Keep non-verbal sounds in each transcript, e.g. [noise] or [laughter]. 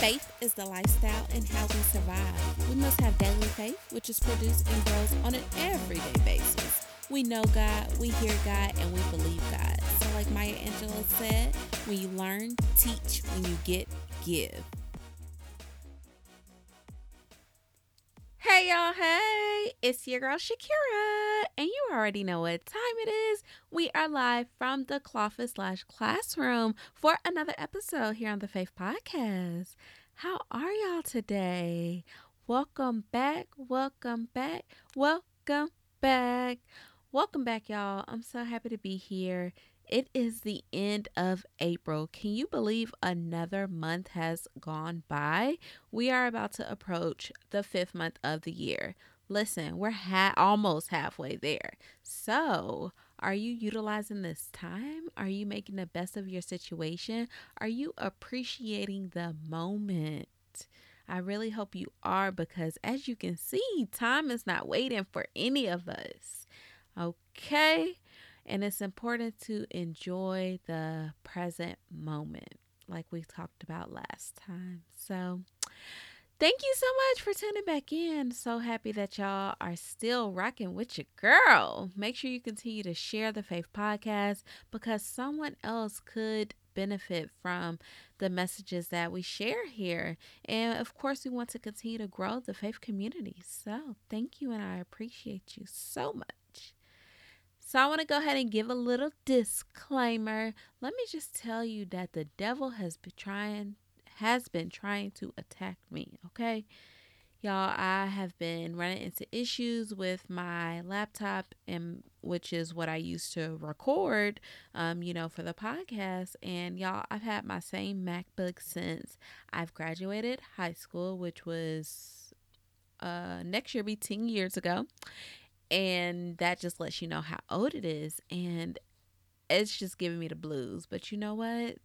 Faith is the lifestyle and how we survive. We must have daily faith, which is produced and grows on an everyday basis. We know God, we hear God, and we believe God. So, like Maya Angelou said, when you learn, teach, when you get, give. Hey y'all, hey, it's your girl Shakera, and you already know what time it is. We are live from the Cloffice slash classroom for another episode here on the Faith Podcast. How are y'all today? Welcome back, welcome back, welcome back. Welcome back, y'all. I'm so happy to be here. It is the end of April. Can you believe another month has gone by? We are about to approach the fifth month of the year. Listen, we're ha- almost halfway there. So, are you utilizing this time? Are you making the best of your situation? Are you appreciating the moment? I really hope you are because, as you can see, time is not waiting for any of us. Okay? And it's important to enjoy the present moment, like we talked about last time. So, thank you so much for tuning back in. So happy that y'all are still rocking with your girl. Make sure you continue to share the Faith Podcast because someone else could benefit from the messages that we share here. And of course, we want to continue to grow the faith community. So, thank you, and I appreciate you so much. So I want to go ahead and give a little disclaimer. Let me just tell you that the devil has been trying has been trying to attack me, okay? Y'all, I have been running into issues with my laptop and which is what I used to record um, you know, for the podcast. And y'all, I've had my same MacBook since I've graduated high school, which was uh next year be 10 years ago and that just lets you know how old it is and it's just giving me the blues but you know what?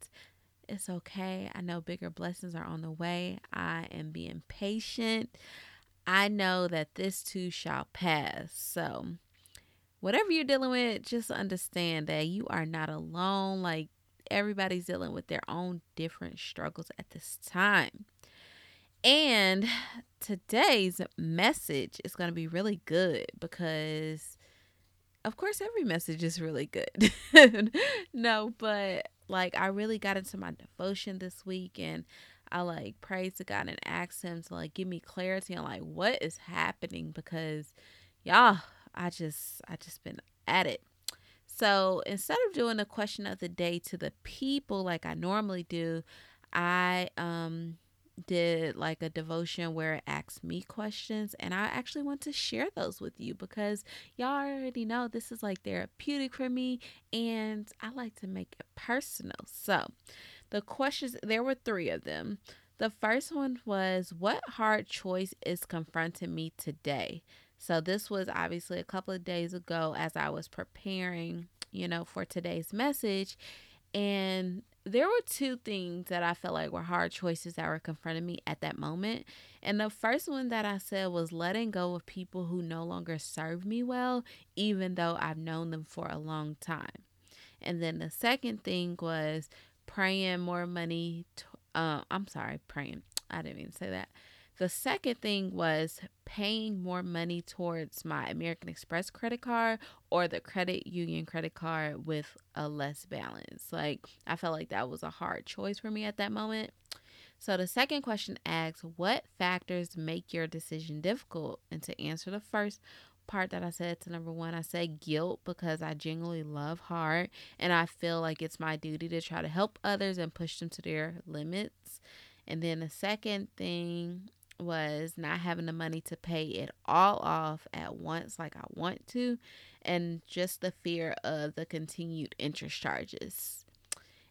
It's okay. I know bigger blessings are on the way. I am being patient. I know that this too shall pass. So whatever you're dealing with just understand that you are not alone. Like everybody's dealing with their own different struggles at this time. And today's message is going to be really good because, of course, every message is really good. [laughs] no, but like I really got into my devotion this week and I like prayed to God and asked Him to like give me clarity on like what is happening because y'all, I just, I just been at it. So instead of doing the question of the day to the people like I normally do, I um did like a devotion where it asked me questions and I actually want to share those with you because y'all already know this is like therapeutic for me and I like to make it personal. So, the questions there were 3 of them. The first one was what hard choice is confronting me today? So this was obviously a couple of days ago as I was preparing, you know, for today's message and there were two things that I felt like were hard choices that were confronting me at that moment. And the first one that I said was letting go of people who no longer serve me well, even though I've known them for a long time. And then the second thing was praying more money. To, uh, I'm sorry, praying. I didn't even say that. The second thing was paying more money towards my American Express credit card or the credit union credit card with a less balance. Like, I felt like that was a hard choice for me at that moment. So, the second question asks, What factors make your decision difficult? And to answer the first part that I said to number one, I said guilt because I genuinely love hard and I feel like it's my duty to try to help others and push them to their limits. And then the second thing was not having the money to pay it all off at once like I want to, and just the fear of the continued interest charges.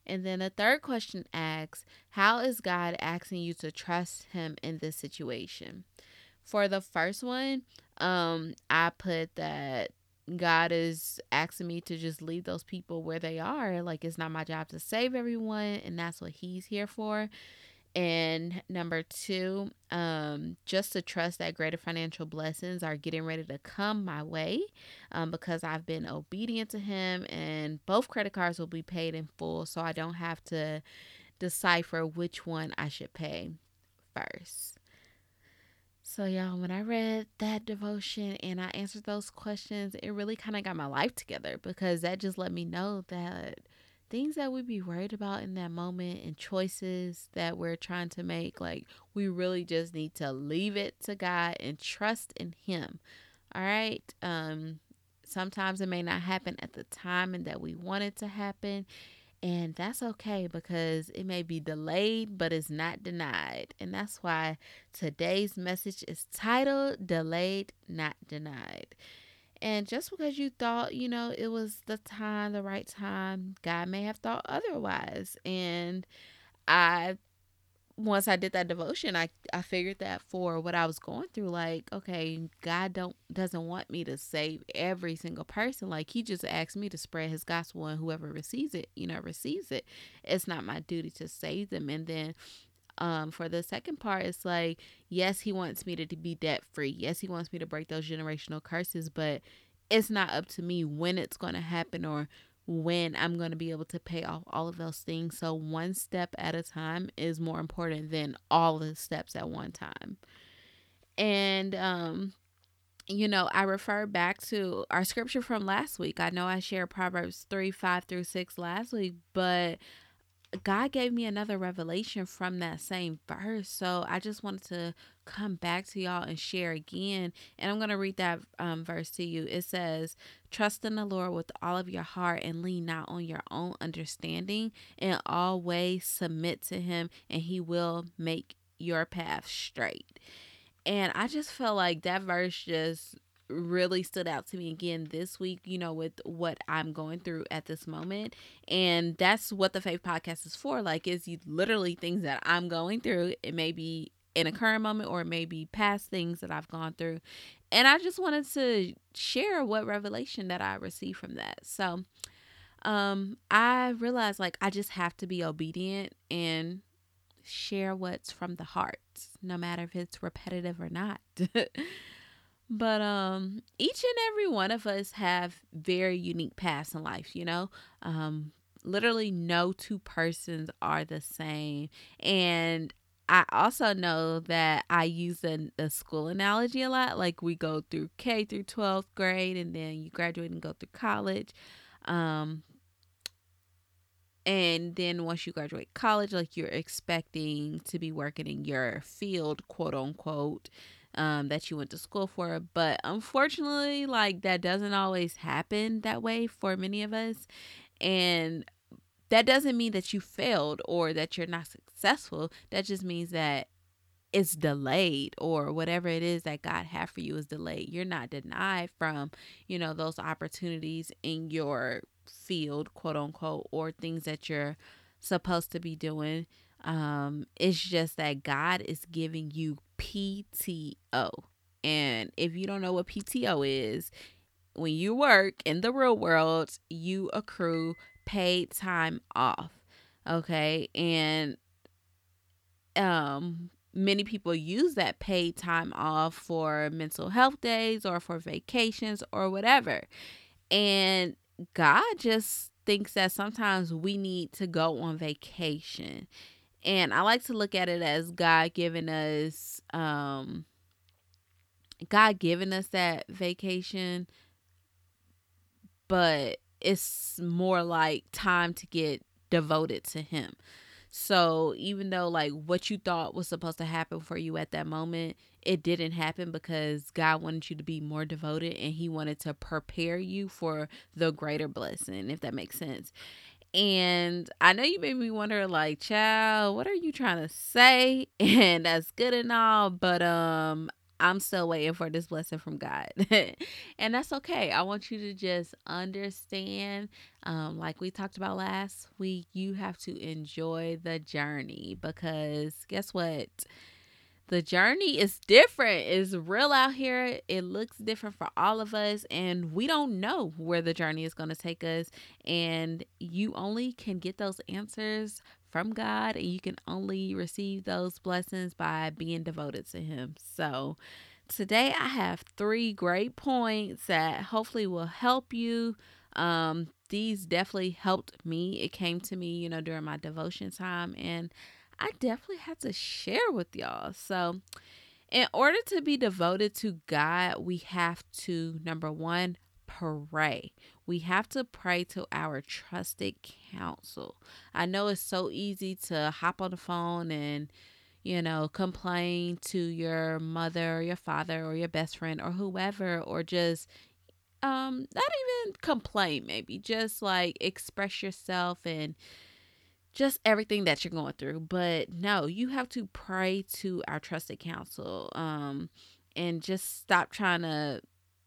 And then the third question asks, How is God asking you to trust Him in this situation? For the first one, um, I put that God is asking me to just leave those people where they are. Like, it's not my job to save everyone, and that's what He's here for. And number two, um, just to trust that greater financial blessings are getting ready to come my way um, because I've been obedient to Him, and both credit cards will be paid in full, so I don't have to decipher which one I should pay. first. So, y'all, when I read that devotion and I answered those questions, it really kind of got my life together because that just let me know that things that we be worried about in that moment and choices that we're trying to make, like, we really just need to leave it to God and trust in Him. All right. Um, sometimes it may not happen at the time and that we want it to happen. And that's okay because it may be delayed, but it's not denied. And that's why today's message is titled Delayed, Not Denied. And just because you thought, you know, it was the time, the right time, God may have thought otherwise. And I once I did that devotion, I I figured that for what I was going through, like, okay, God don't doesn't want me to save every single person. Like he just asked me to spread his gospel and whoever receives it, you know, receives it. It's not my duty to save them. And then um for the second part, it's like, yes, he wants me to, to be debt free. Yes, he wants me to break those generational curses, but it's not up to me when it's gonna happen or when I'm going to be able to pay off all of those things. So, one step at a time is more important than all the steps at one time. And, um, you know, I refer back to our scripture from last week. I know I shared Proverbs 3 5 through 6 last week, but God gave me another revelation from that same verse. So I just wanted to come back to y'all and share again. And I'm going to read that um, verse to you. It says, Trust in the Lord with all of your heart and lean not on your own understanding. In all ways, submit to Him, and He will make your path straight. And I just felt like that verse just really stood out to me again this week, you know, with what I'm going through at this moment. And that's what the Faith Podcast is for. Like, is you literally things that I'm going through. It may be in a current moment or it may be past things that I've gone through. And I just wanted to share what revelation that I received from that. So, um, I realized like I just have to be obedient and share what's from the heart, no matter if it's repetitive or not. [laughs] But um each and every one of us have very unique paths in life, you know? Um literally no two persons are the same. And I also know that I use the, the school analogy a lot. Like we go through K through 12th grade and then you graduate and go through college. Um, and then once you graduate college, like you're expecting to be working in your field, quote unquote um, that you went to school for. But unfortunately, like that doesn't always happen that way for many of us. And that doesn't mean that you failed or that you're not successful. That just means that it's delayed or whatever it is that God had for you is delayed. You're not denied from, you know, those opportunities in your field, quote unquote, or things that you're supposed to be doing. Um, it's just that God is giving you PTO. And if you don't know what PTO is, when you work in the real world, you accrue paid time off. Okay? And um many people use that paid time off for mental health days or for vacations or whatever. And God just thinks that sometimes we need to go on vacation and I like to look at it as God giving us um God giving us that vacation but it's more like time to get devoted to him. So even though like what you thought was supposed to happen for you at that moment, it didn't happen because God wanted you to be more devoted and he wanted to prepare you for the greater blessing, if that makes sense. And I know you made me wonder, like, child, what are you trying to say? [laughs] And that's good and all, but um, I'm still waiting for this blessing from God. [laughs] and that's okay. I want you to just understand, um, like we talked about last week, you have to enjoy the journey because guess what? The journey is different. It's real out here. It looks different for all of us, and we don't know where the journey is going to take us. And you only can get those answers from God, and you can only receive those blessings by being devoted to Him. So, today I have three great points that hopefully will help you. Um, these definitely helped me. It came to me, you know, during my devotion time, and I definitely had to share with y'all. So, in order to be devoted to God, we have to, number one, pray. We have to pray to our trusted counsel. I know it's so easy to hop on the phone and, you know, complain to your mother or your father or your best friend or whoever, or just, um, not even complain, maybe just like express yourself and just everything that you're going through. But no, you have to pray to our trusted counsel um, and just stop trying to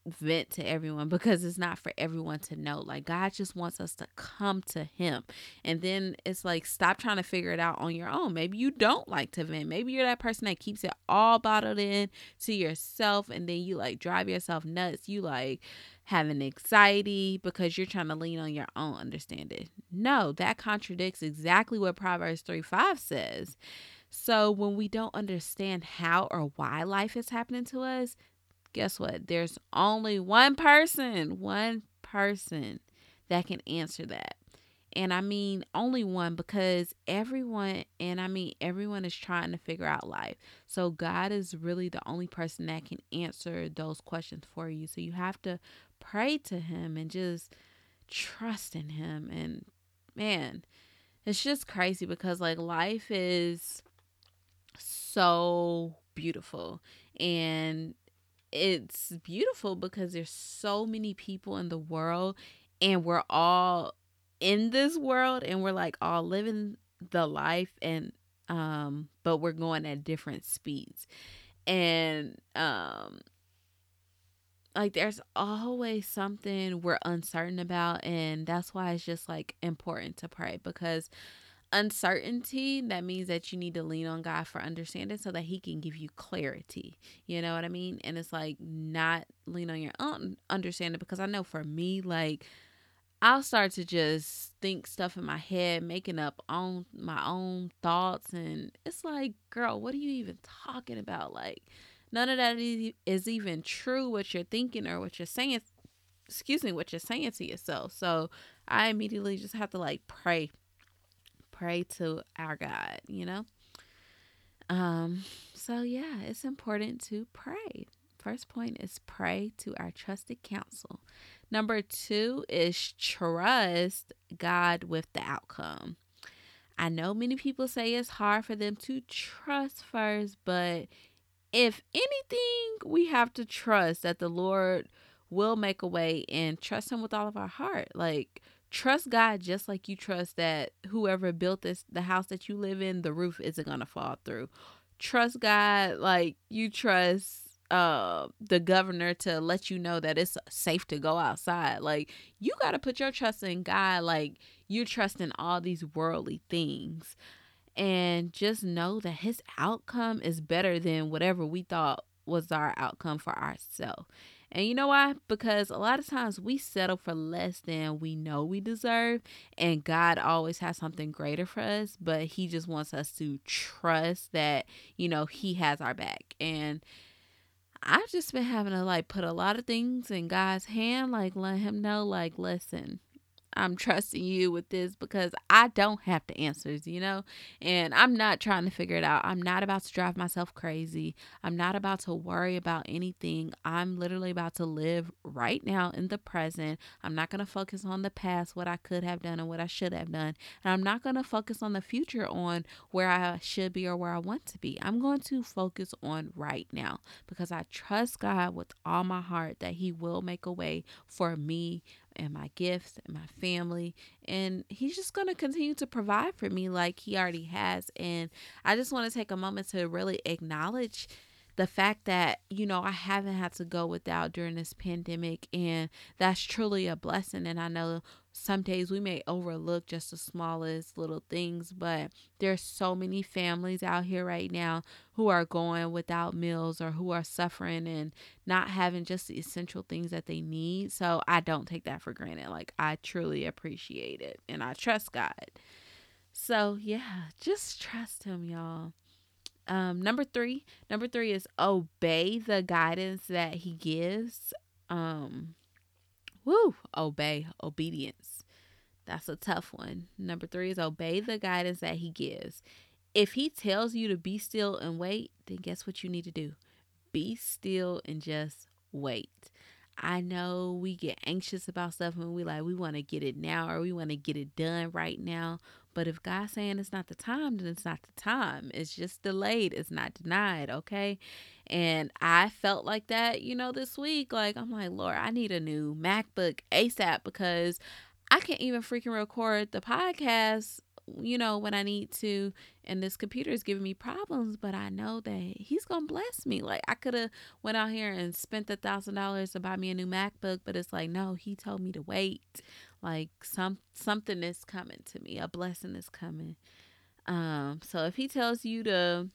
vent to everyone because it's not for everyone to know. Like God just wants us to come to him. And then it's like stop trying to figure it out on your own. Maybe you don't like to vent. Maybe you're that person that keeps it all bottled in to yourself and then you like drive yourself nuts. You like having anxiety because you're trying to lean on your own understanding. No, that contradicts exactly what Proverbs 3 5 says. So when we don't understand how or why life is happening to us, guess what? There's only one person, one person that can answer that. And I mean only one because everyone, and I mean everyone is trying to figure out life. So God is really the only person that can answer those questions for you. So you have to pray to Him and just trust in Him. And man, it's just crazy because like life is so beautiful and it's beautiful because there's so many people in the world and we're all in this world and we're like all living the life and um but we're going at different speeds. And um like there's always something we're uncertain about and that's why it's just like important to pray because uncertainty, that means that you need to lean on God for understanding so that He can give you clarity. You know what I mean? And it's like not lean on your own understanding because I know for me, like, I'll start to just think stuff in my head, making up on my own thoughts. And it's like, girl, what are you even talking about? Like, none of that is even true what you're thinking or what you're saying. Excuse me, what you're saying to yourself. So I immediately just have to like pray pray to our God, you know? Um, so yeah, it's important to pray. First point is pray to our trusted counsel. Number two is trust God with the outcome. I know many people say it's hard for them to trust first, but if anything, we have to trust that the Lord will make a way and trust Him with all of our heart. Like, trust God just like you trust that whoever built this the house that you live in, the roof isn't gonna fall through. Trust God like you trust uh the governor to let you know that it's safe to go outside. Like you gotta put your trust in God like you trust in all these worldly things. And just know that his outcome is better than whatever we thought was our outcome for ourselves. And you know why? Because a lot of times we settle for less than we know we deserve, and God always has something greater for us, but He just wants us to trust that, you know, He has our back. And I've just been having to like put a lot of things in God's hand, like let Him know, like, listen, I'm trusting you with this because I don't have the answers, you know? And I'm not trying to figure it out. I'm not about to drive myself crazy. I'm not about to worry about anything. I'm literally about to live right now in the present. I'm not going to focus on the past, what I could have done and what I should have done. And I'm not going to focus on the future on where I should be or where I want to be. I'm going to focus on right now because I trust God with all my heart that He will make a way for me and my gifts and my family. And he's just going to continue to provide for me like he already has. And I just want to take a moment to really acknowledge the fact that you know I haven't had to go without during this pandemic and that's truly a blessing and I know some days we may overlook just the smallest little things but there's so many families out here right now who are going without meals or who are suffering and not having just the essential things that they need. So I don't take that for granted. Like I truly appreciate it and I trust God. So yeah just trust him y'all. Um, number three, number three is obey the guidance that he gives. Um, woo, obey, obedience. That's a tough one. Number three is obey the guidance that he gives. If he tells you to be still and wait, then guess what you need to do? Be still and just wait. I know we get anxious about stuff and we like we want to get it now or we want to get it done right now. But if God's saying it's not the time, then it's not the time. It's just delayed. It's not denied. Okay. And I felt like that, you know, this week. Like I'm like, Lord, I need a new MacBook ASAP because I can't even freaking record the podcast you know, when I need to, and this computer is giving me problems, but I know that he's gonna bless me. Like I could have went out here and spent a thousand dollars to buy me a new MacBook, but it's like, no, he told me to wait. Like some something is coming to me, a blessing is coming. Um, so if he tells you to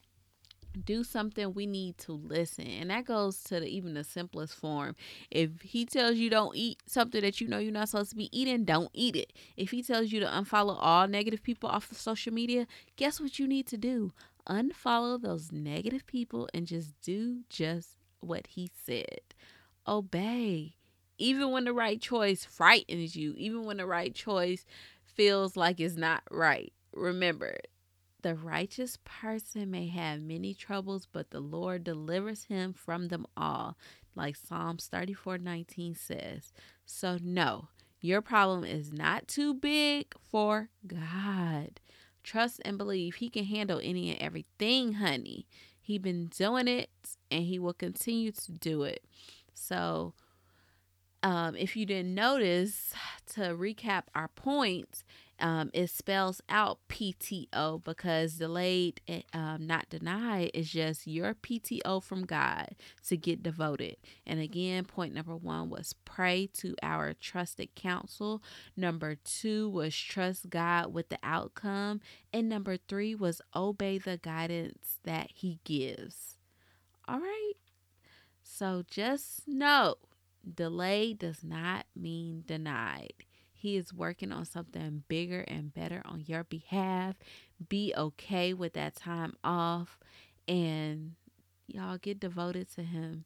do something we need to listen. And that goes to the, even the simplest form. If he tells you don't eat something that you know you're not supposed to be eating don't eat it. If he tells you to unfollow all negative people off of social media guess what you need to do? Unfollow those negative people and just do just what he said. Obey. Even when the right choice frightens you even when the right choice feels like it's not right remember the righteous person may have many troubles, but the Lord delivers him from them all, like Psalms 34 19 says. So, no, your problem is not too big for God. Trust and believe He can handle any and everything, honey. He been doing it and He will continue to do it. So, um, if you didn't notice, to recap our points, um, it spells out PTO because delayed, eh, um, not denied, is just your PTO from God to get devoted. And again, point number one was pray to our trusted counsel. Number two was trust God with the outcome. And number three was obey the guidance that He gives. All right. So just know delay does not mean denied. He is working on something bigger and better on your behalf. Be okay with that time off and y'all get devoted to Him.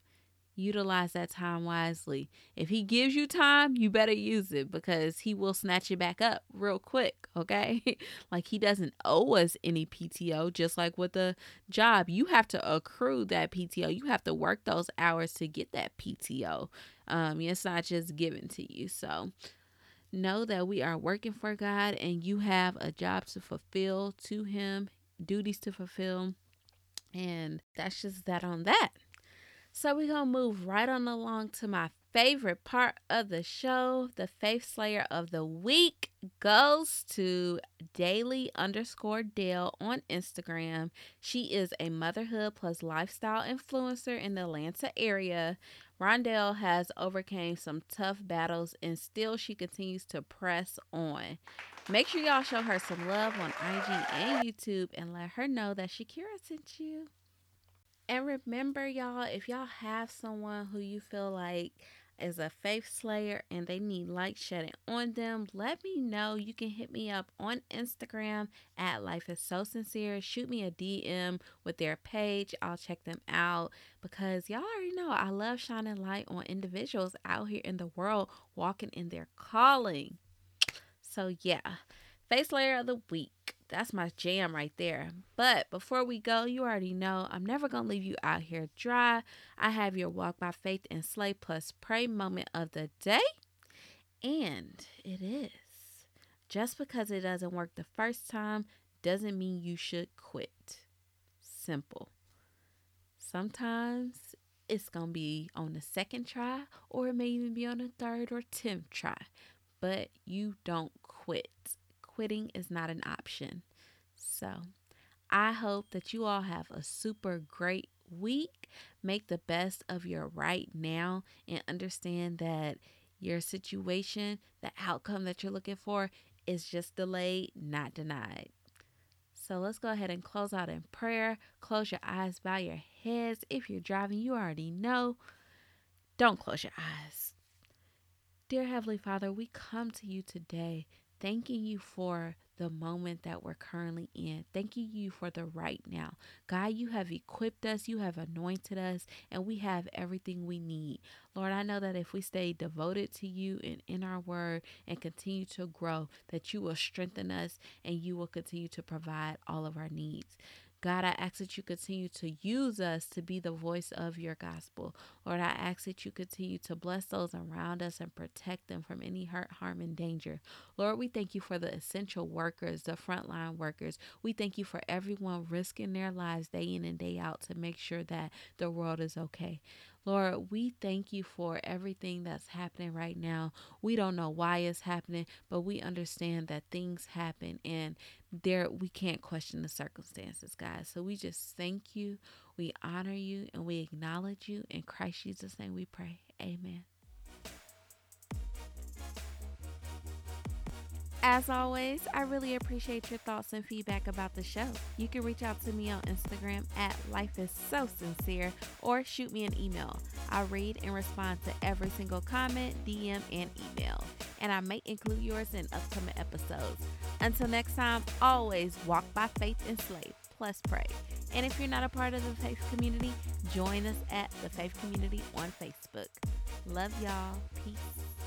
Utilize that time wisely. If He gives you time, you better use it because He will snatch it back up real quick, okay? [laughs] like He doesn't owe us any PTO, just like with a job. You have to accrue that PTO, you have to work those hours to get that PTO. Um, it's not just given to you. So, know that we are working for God and you have a job to fulfill to Him, duties to fulfill. And that's just that on that. So we're going to move right on along to my favorite part of the show. The Faith Slayer of the week goes to daily underscore Dale on Instagram. She is a motherhood plus lifestyle influencer in the Atlanta area. Rondell has overcame some tough battles and still she continues to press on. Make sure y'all show her some love on IG and YouTube and let her know that Shakera sent you. And remember, y'all, if y'all have someone who you feel like is a faith slayer and they need light shedding on them, let me know. You can hit me up on Instagram at Life is So Sincere. Shoot me a DM with their page. I'll check them out because y'all already know I love shining light on individuals out here in the world walking in their calling. So, yeah, faith slayer of the week. That's my jam right there. But before we go, you already know I'm never going to leave you out here dry. I have your Walk by Faith and Slay Plus Pray moment of the day. And it is. Just because it doesn't work the first time doesn't mean you should quit. Simple. Sometimes it's going to be on the second try, or it may even be on the third or tenth try. But you don't quit quitting is not an option. So, I hope that you all have a super great week. Make the best of your right now and understand that your situation, the outcome that you're looking for, is just delayed, not denied. So let's go ahead and close out in prayer. Close your eyes, bow your heads. If you're driving, you already know. Don't close your eyes. Dear Heavenly Father, we come to you today thanking you for the moment that we're currently in. Thanking you for the right now. God, you have equipped us, you have anointed us, and we have everything we need. Lord, I know that if we stay devoted to you and in our word and continue to grow, that you will strengthen us and you will continue to provide all of our needs. God, I ask that you continue to use us to be the voice of your gospel. Lord, I ask that you continue to bless those around us and protect them from any hurt, harm, and danger. Lord, we thank you for the essential workers, the frontline workers. We thank you for everyone risking their lives day in and day out to make sure that the world is okay. Lord, we thank you for everything that's happening right now. We don't know why it's happening, but we understand that things happen and there we can't question the circumstances, guys. So we just thank you, we honor you, and we acknowledge you. In Christ Jesus' name we pray. Amen. As always, I really appreciate your thoughts and feedback about the show. You can reach out to me on Instagram at Life is So Sincere or shoot me an email. I read and respond to every single comment, DM, and email, and I may include yours in upcoming episodes. Until next time, always walk by faith and slave, plus pray. And if you're not a part of the faith community, join us at the faith community on Facebook. Love y'all. Peace.